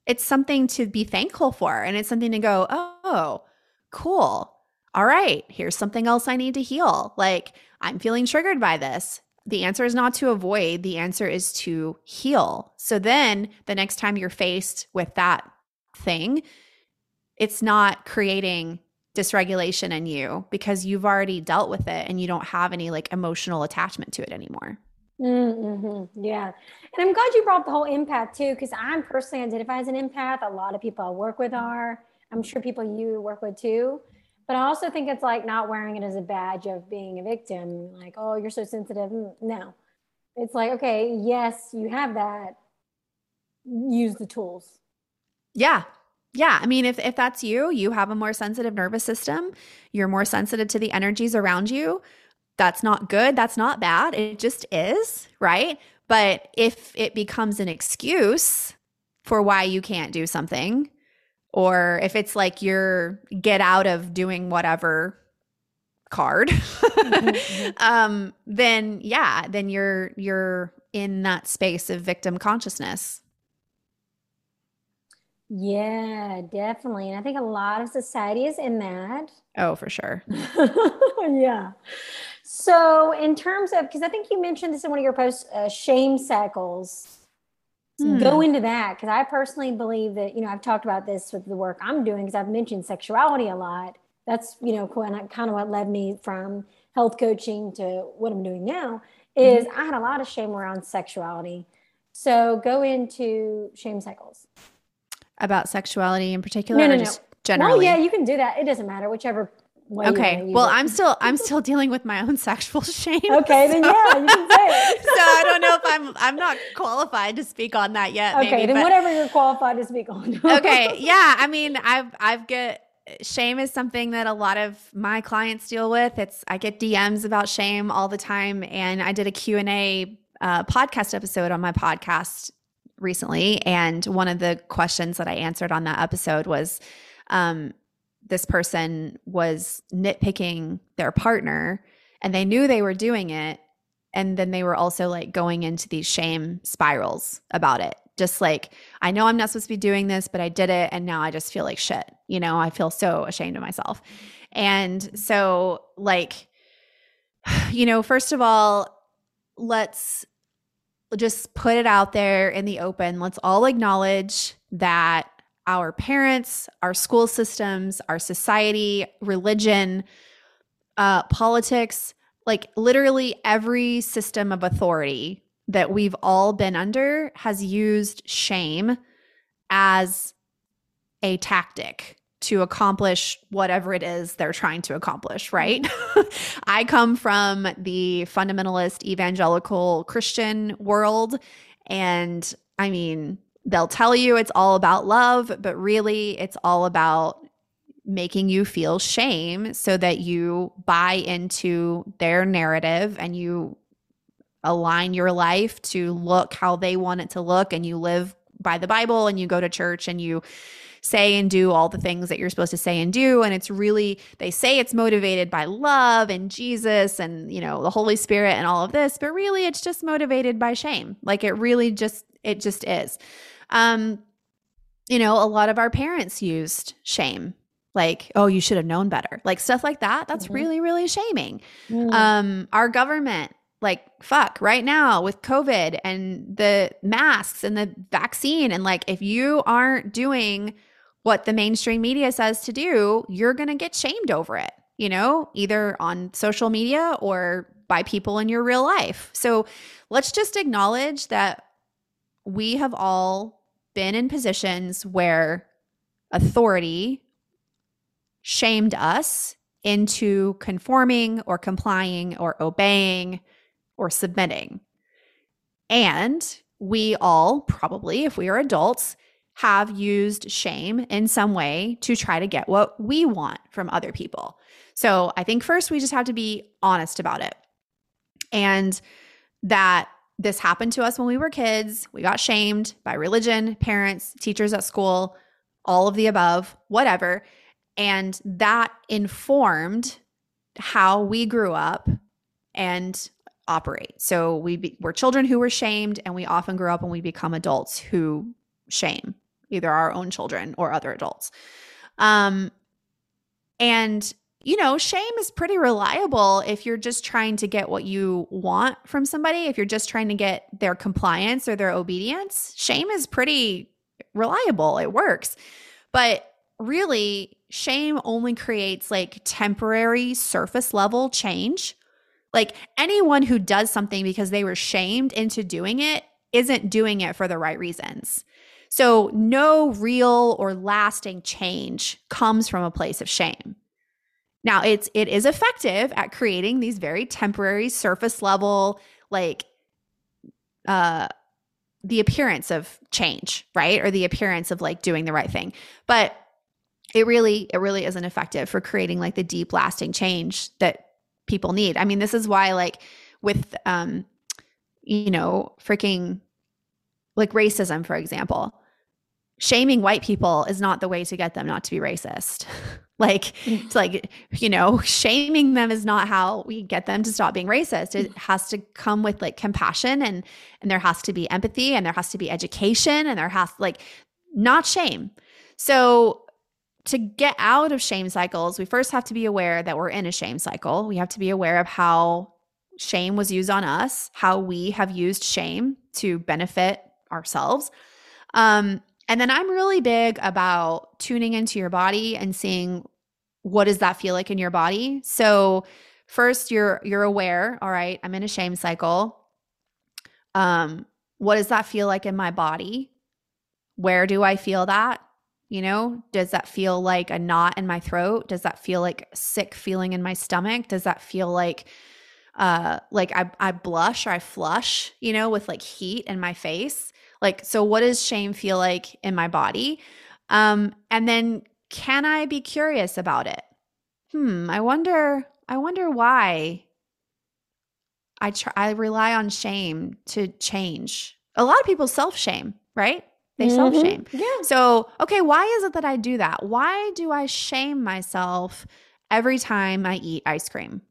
it's something to be thankful for. And it's something to go, oh, cool. All right, here's something else I need to heal. Like, I'm feeling triggered by this. The answer is not to avoid, the answer is to heal. So then the next time you're faced with that thing, it's not creating dysregulation in you because you've already dealt with it and you don't have any like emotional attachment to it anymore. Mm-hmm. Yeah. And I'm glad you brought the whole empath too, because I'm personally identify as an empath. A lot of people I work with are. I'm sure people you work with too. But I also think it's like not wearing it as a badge of being a victim. Like, oh, you're so sensitive. Mm, no. It's like, okay, yes, you have that. Use the tools. Yeah. Yeah, I mean if if that's you, you have a more sensitive nervous system, you're more sensitive to the energies around you. That's not good, that's not bad. It just is, right? But if it becomes an excuse for why you can't do something or if it's like your get out of doing whatever card, *laughs* mm-hmm. um then yeah, then you're you're in that space of victim consciousness. Yeah, definitely. And I think a lot of society is in that. Oh, for sure. *laughs* yeah. So, in terms of, because I think you mentioned this in one of your posts, uh, shame cycles. Hmm. Go into that because I personally believe that, you know, I've talked about this with the work I'm doing because I've mentioned sexuality a lot. That's, you know, kind of what led me from health coaching to what I'm doing now is mm-hmm. I had a lot of shame around sexuality. So, go into shame cycles about sexuality in particular? No, no, no. generally. Well, yeah, you can do that. It doesn't matter, whichever way. Okay. well, it. I'm still I'm still dealing with my own *laughs* sexual shame. Okay, so. then yeah, you can say it. *laughs* so I don't know if I'm I'm not qualified to speak on that yet. Okay, maybe, then but, whatever you're qualified to speak on. *laughs* okay. Yeah. I mean, I've I've get shame is something that a lot of my clients deal with. It's I get DMs about shame all the time, and I did a Q and A uh, podcast episode on my podcast recently, and one of the questions that I answered on that episode was um, this person was nitpicking their partner, and they knew they were doing it, and then they were also like going into these shame spirals about it. Just like, I know I'm not supposed to be doing this, but I did it, and now I just feel like shit. You know, I feel so ashamed of myself. And so, like, *sighs* you know, first of all, let's just put it out there in the open. Let's all acknowledge that our parents, our school systems, our society, religion, uh, politics, like literally every system of authority that we've all been under has used shame as a tactic to accomplish whatever it is they're trying to accomplish, right? *laughs* I come from the fundamentalist evangelical Christian world. And I mean, they'll tell you it's all about love, but really it's all about making you feel shame so that you buy into their narrative and you align your life to look how they want it to look and you live by the Bible and you go to church and you say and do all the things that you're supposed to say and do. And it's really, they say it's motivated by love and Jesus and, you know, the Holy Spirit and all of this, but really it's just motivated by shame. Like it really just, it just is. Um, you know, a lot of our parents used shame like oh you should have known better like stuff like that that's mm-hmm. really really shaming mm. um our government like fuck right now with covid and the masks and the vaccine and like if you aren't doing what the mainstream media says to do, you're going to get shamed over it, you know, either on social media or by people in your real life. So let's just acknowledge that we have all been in positions where authority shamed us into conforming or complying or obeying or submitting. And we all, probably, if we are adults, have used shame in some way to try to get what we want from other people. So I think first we just have to be honest about it. And that this happened to us when we were kids. We got shamed by religion, parents, teachers at school, all of the above, whatever. And that informed how we grew up and operate. So we be, we're children who were shamed, and we often grow up and we become adults who shame either our own children or other adults. Um, and you know, shame is pretty reliable if you're just trying to get what you want from somebody. If you're just trying to get their compliance or their obedience, shame is pretty reliable. It works. But really, shame only creates like temporary surface level change. Like anyone who does something because they were shamed into doing it isn't doing it for the right reasons. So, no real or lasting change comes from a place of shame. Now, it's it is effective at creating these very temporary surface level like uh the appearance of change, right? Or the appearance of like doing the right thing. But it really it really isn't effective for creating like the deep lasting change that people need. I mean, this is why like with um you know, freaking like racism for example. Shaming white people is not the way to get them not to be racist. *laughs* like it's like you know, shaming them is not how we get them to stop being racist. It has to come with like compassion and and there has to be empathy and there has to be education and there has like not shame. So to get out of shame cycles, we first have to be aware that we're in a shame cycle. We have to be aware of how shame was used on us, how we have used shame to benefit ourselves. Um, and then I'm really big about tuning into your body and seeing what does that feel like in your body. So first you're you're aware, all right, I'm in a shame cycle. Um, what does that feel like in my body? Where do I feel that? You know, does that feel like a knot in my throat? Does that feel like sick feeling in my stomach? Does that feel like uh like I I blush or I flush, you know, with like heat in my face? Like so what does shame feel like in my body? Um and then can I be curious about it? Hmm, I wonder I wonder why I try I rely on shame to change. A lot of people self-shame, right? They mm-hmm. self shame. Yeah. So, okay, why is it that I do that? Why do I shame myself every time I eat ice cream?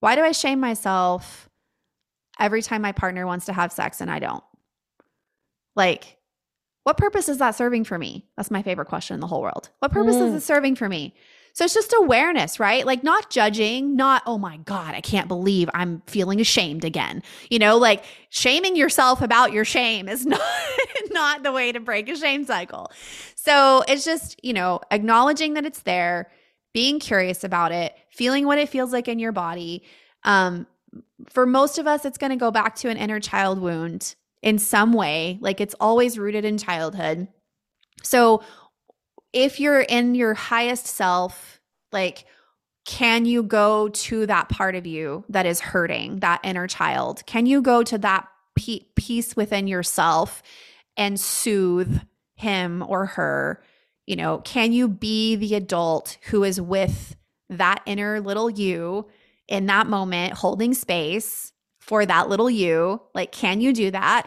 Why do I shame myself every time my partner wants to have sex and I don't? Like, what purpose is that serving for me? That's my favorite question in the whole world. What purpose mm. is it serving for me? So it's just awareness, right? Like not judging, not, oh my God, I can't believe I'm feeling ashamed again. You know, like shaming yourself about your shame is *laughs* not, not the way to break a shame cycle. So it's just, you know, acknowledging that it's there, being curious about it, feeling what it feels like in your body. Um, for most of us, it's going to go back to an inner child wound in some way. Like it's always rooted in childhood. So if you're in your highest self, like, can you go to that part of you that is hurting, that inner child? Can you go to that piece within yourself and soothe him or her? You know, can you be the adult who is with that inner little you in that moment, holding space for that little you? Like, can you do that?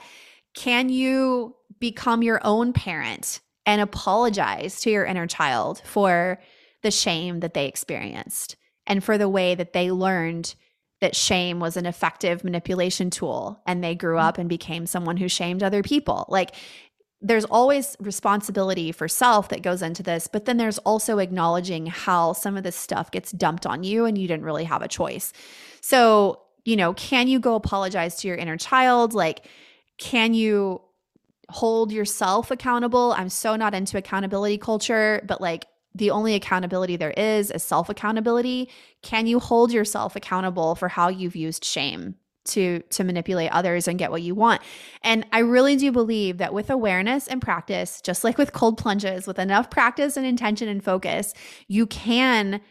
Can you become your own parent and apologize to your inner child for the shame that they experienced and for the way that they learned that shame was an effective manipulation tool and they grew up and became someone who shamed other people. Like there's always responsibility for self that goes into this, but then there's also acknowledging how some of this stuff gets dumped on you and you didn't really have a choice. So, you know, can you go apologize to your inner child? Like, can you hold yourself accountable. I'm so not into accountability culture, but like the only accountability there is is self accountability. Can you hold yourself accountable for how you've used shame to to manipulate others and get what you want. And I really do believe that with awareness and practice, just like with cold plunges, with enough practice and intention and focus, you can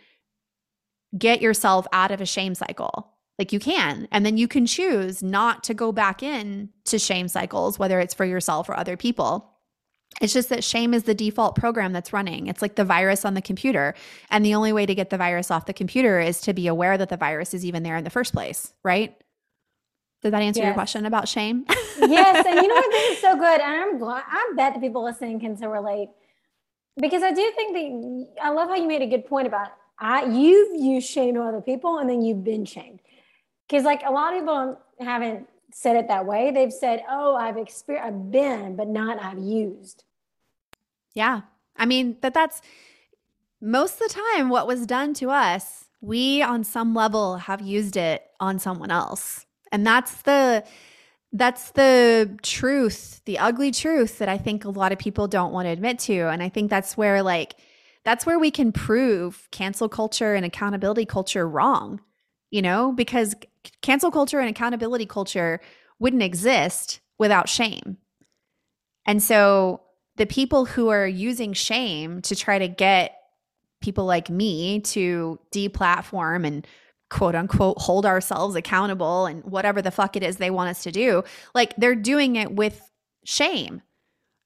get yourself out of a shame cycle. Like you can. And then you can choose not to go back in to shame cycles, whether it's for yourself or other people. It's just that shame is the default program that's running. It's like the virus on the computer. And the only way to get the virus off the computer is to be aware that the virus is even there in the first place, right? Did that answer yes. your question about shame? *laughs* yes. And you know what? This is so good. And I'm glad, I bet the people listening can so relate. because I do think that I love how you made a good point about I you've used shame to other people and then you've been shamed. Because like a lot of people haven't said it that way. They've said, "Oh, I've experienced, I've been, but not I've used." Yeah, I mean that that's most of the time what was done to us. We on some level have used it on someone else, and that's the that's the truth, the ugly truth that I think a lot of people don't want to admit to. And I think that's where, like, that's where we can prove cancel culture and accountability culture wrong, you know, because cancel culture and accountability culture wouldn't exist without shame. And so the people who are using shame to try to get people like me to deplatform and quote unquote hold ourselves accountable and whatever the fuck it is they want us to do, like they're doing it with shame.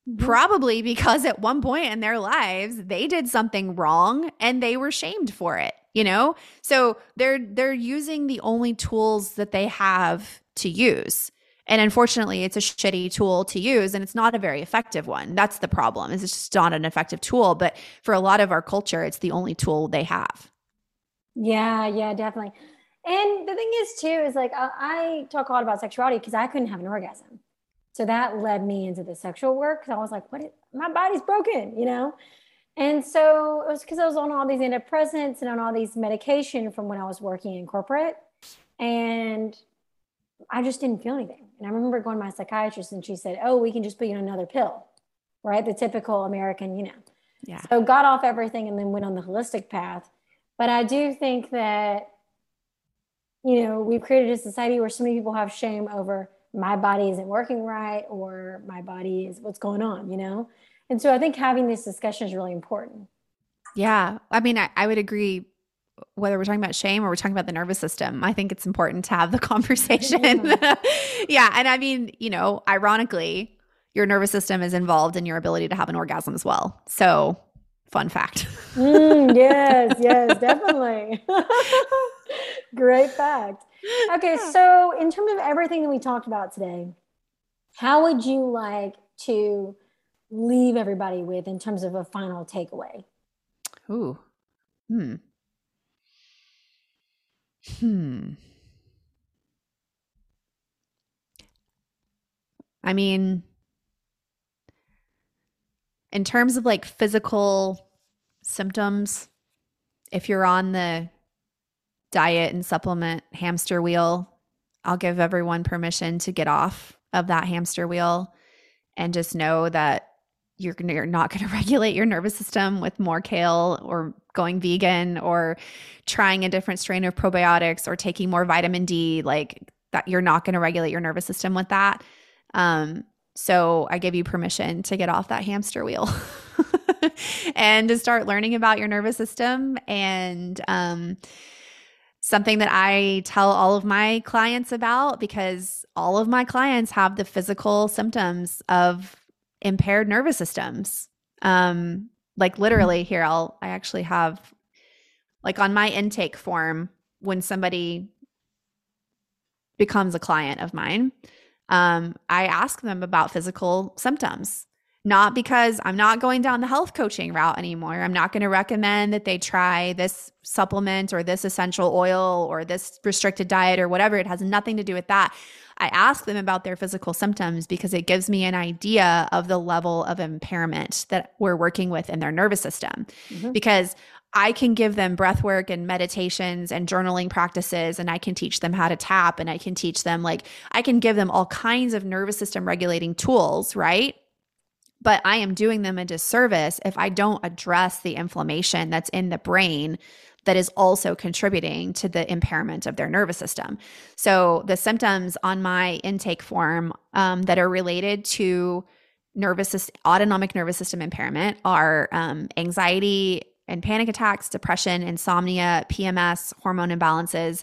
Mm-hmm. Probably because at one point in their lives they did something wrong and they were shamed for it, you know? So they're they're using the only tools that they have to use. And unfortunately, it's a shitty tool to use and it's not a very effective one. That's the problem. It's just not an effective tool, but for a lot of our culture, it's the only tool they have. Yeah, yeah, definitely. And the thing is, too, is like I, I talk a lot about sexuality because I couldn't have an orgasm. So that led me into the sexual work because I was like, what? Is, my body's broken, you know? And so it was because I was on all these antidepressants and on all these medication from when I was working in corporate. And I just didn't feel anything. And I remember going to my psychiatrist and she said, Oh, we can just put you on another pill, right? The typical American, you know. Yeah. So got off everything and then went on the holistic path. But I do think that, you know, we've created a society where so many people have shame over my body isn't working right or my body is what's going on, you know? And so I think having this discussion is really important. Yeah. I mean, I, I would agree whether we're talking about shame or we're talking about the nervous system, I think it's important to have the *laughs* conversation. Yeah. *laughs* yeah. And I mean, you know, ironically, your nervous system is involved in your ability to have an orgasm as well. So Fun fact. mm, yes, *laughs* yes, definitely. Great fact. Okay, so in terms of everything that we talked about today, how would you like to leave everybody with in terms of a final takeaway? Ooh. Hmm. Hmm. I mean, in terms of like physical symptoms, if you're on the diet and supplement hamster wheel, I'll give everyone permission to get off of that hamster wheel and just know that you're, you're not going *laughs* to regulate your nervous system with more kale or going vegan or trying a different strain of probiotics or taking more vitamin D. Like that, you're not going to regulate your nervous system with that. Um, so I give you permission to get off that hamster wheel *laughs* and to start learning about your nervous system. And um, something that I tell all of my clients about because all of my clients have the physical symptoms of impaired nervous systems. Um, like literally, here, I'll, I actually have, like on my intake form, when somebody becomes a client of mine, um, I ask them about physical symptoms. Not because I'm not going down the health coaching route anymore. I'm not going to recommend that they try this supplement or this essential oil or this restricted diet or whatever. It has nothing to do with that. I ask them about their physical symptoms because it gives me an idea of the level of impairment that we're working with in their nervous system. Mm-hmm. Because I can give them breath work and meditations and journaling practices, and I can teach them how to tap, and I can teach them, like, I can give them all kinds of nervous system regulating tools, right? But I am doing them a disservice if I don't address the inflammation that's in the brain that is also contributing to the impairment of their nervous system. So, the symptoms on my intake form um, that are related to nervous system, autonomic nervous system impairment are um, anxiety, and panic attacks, depression, insomnia, PMS, hormone imbalances,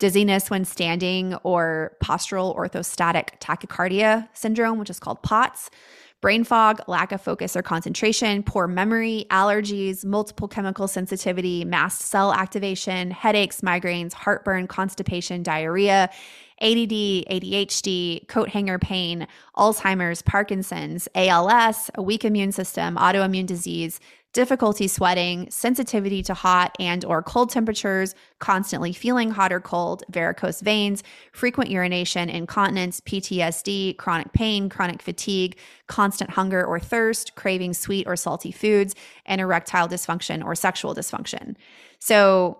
dizziness when standing, or postural orthostatic tachycardia syndrome, which is called POTS, brain fog, lack of focus or concentration, poor memory, allergies, multiple chemical sensitivity, mast cell activation, headaches, migraines, heartburn, constipation, diarrhea, ADD, ADHD, coat hanger pain, Alzheimer's, Parkinson's, ALS, a weak immune system, autoimmune disease, difficulty sweating, sensitivity to hot and or cold temperatures, constantly feeling hot or cold, varicose veins, frequent urination, incontinence, PTSD, chronic pain, chronic fatigue, constant hunger or thirst, craving sweet or salty foods, and erectile dysfunction or sexual dysfunction. So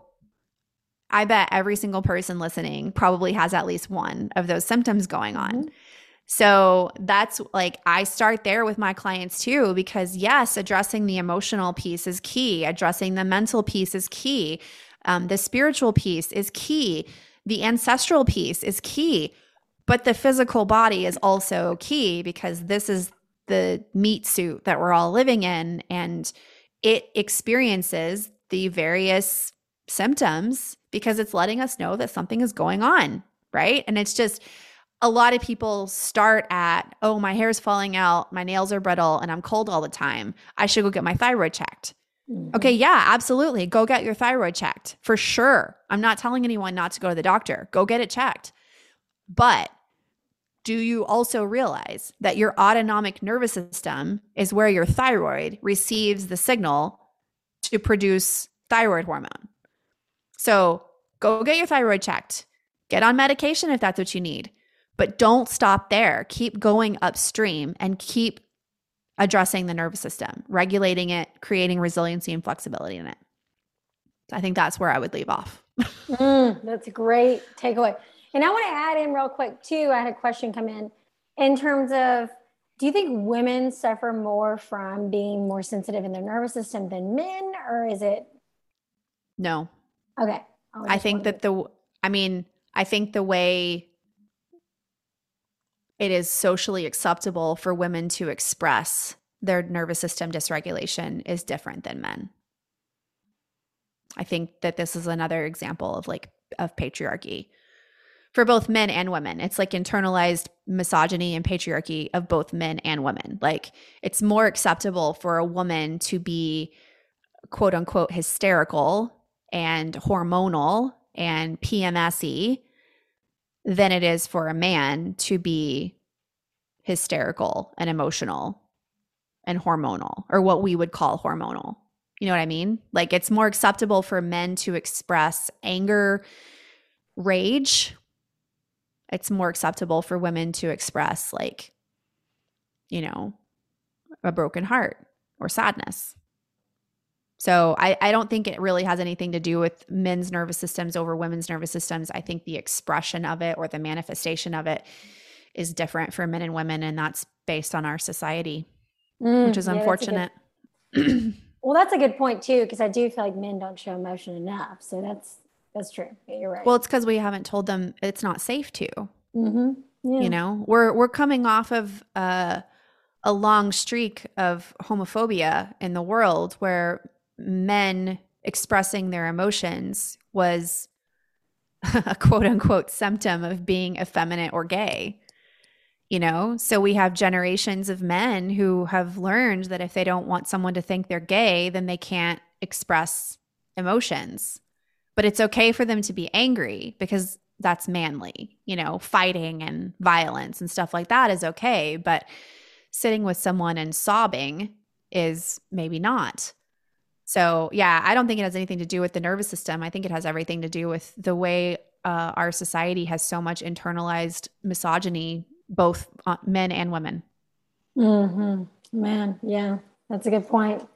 I bet every single person listening probably has at least one of those symptoms going on. Mm-hmm. So that's like, I start there with my clients too, because yes, addressing the emotional piece is key, addressing the mental piece is key, um, the spiritual piece is key, the ancestral piece is key, but the physical body is also key because this is the meat suit that we're all living in and it experiences the various symptoms because it's letting us know that something is going on, right? And it's just, a lot of people start at, oh, my hair's falling out, my nails are brittle, and I'm cold all the time. I should go get my thyroid checked. Mm-hmm. Okay, yeah, absolutely. Go get your thyroid checked for sure. I'm not telling anyone not to go to the doctor. Go get it checked. But do you also realize that your autonomic nervous system is where your thyroid receives the signal to produce thyroid hormone? So go get your thyroid checked. Get on medication if that's what you need. But don't stop there. Keep going upstream and keep addressing the nervous system, regulating it, creating resiliency and flexibility in it. I think that's where I would leave off. *laughs* mm, that's a great takeaway. And I want to add in real quick too. I had a question come in in terms of do you think women suffer more from being more sensitive in their nervous system than men, or is it? No. Okay. I think that the, I mean, I think the way it is socially acceptable for women to express their nervous system dysregulation is different than men. I think that this is another example of like of patriarchy for both men and women. It's like internalized misogyny and patriarchy of both men and women. Like it's more acceptable for a woman to be quote unquote hysterical and hormonal and PMSy than it is for a man to be hysterical and emotional and hormonal or what we would call hormonal. You know what I mean? Like it's more acceptable for men to express anger, rage. It's more acceptable for women to express like you know, a broken heart or sadness. So I, I don't think it really has anything to do with men's nervous systems over women's nervous systems. I think the expression of it or the manifestation of it is different for men and women, and that's based on our society, mm, which is yeah, unfortunate. That's *clears throat* good, well, that's a good point too, because I do feel like men don't show emotion enough. So that's that's true. Yeah, you're right. Well, it's because we haven't told them it's not safe to. Mm-hmm. Yeah. You know, we're we're coming off of uh, a long streak of homophobia in the world where men expressing their emotions was *laughs* a quote unquote symptom of being effeminate or gay. You know, so we have generations of men who have learned that if they don't want someone to think they're gay, then they can't express emotions. But it's okay for them to be angry because that's manly, you know, fighting and violence and stuff like that is okay. But sitting with someone and sobbing is maybe not. So, yeah, I don't think it has anything to do with the nervous system. I think it has everything to do with the way uh, our society has so much internalized misogyny, both uh, men and women. Mm-hmm. Man, yeah, that's a good point.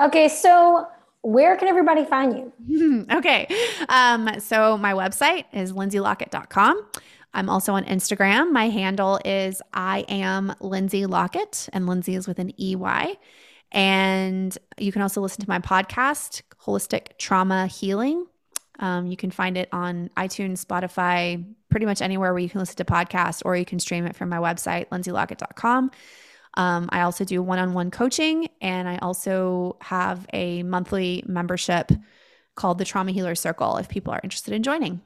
Okay, so where can everybody find you? *laughs* okay, um, so my website is lindseylockett.com. I'm also on Instagram. My handle is I am Lindsey Lockett, and Lindsey is with an EY. And you can also listen to my podcast, Holistic Trauma Healing. Um, you can find it on iTunes, Spotify, pretty much anywhere where you can listen to podcasts, or you can stream it from my website, lindseylockett.com. Um, I also do one on one coaching, and I also have a monthly membership called the Trauma Healer Circle if people are interested in joining.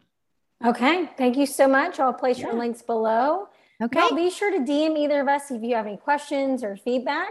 Okay. Thank you so much. I'll place yeah. your links below. Okay. Well, be sure to DM either of us if you have any questions or feedback.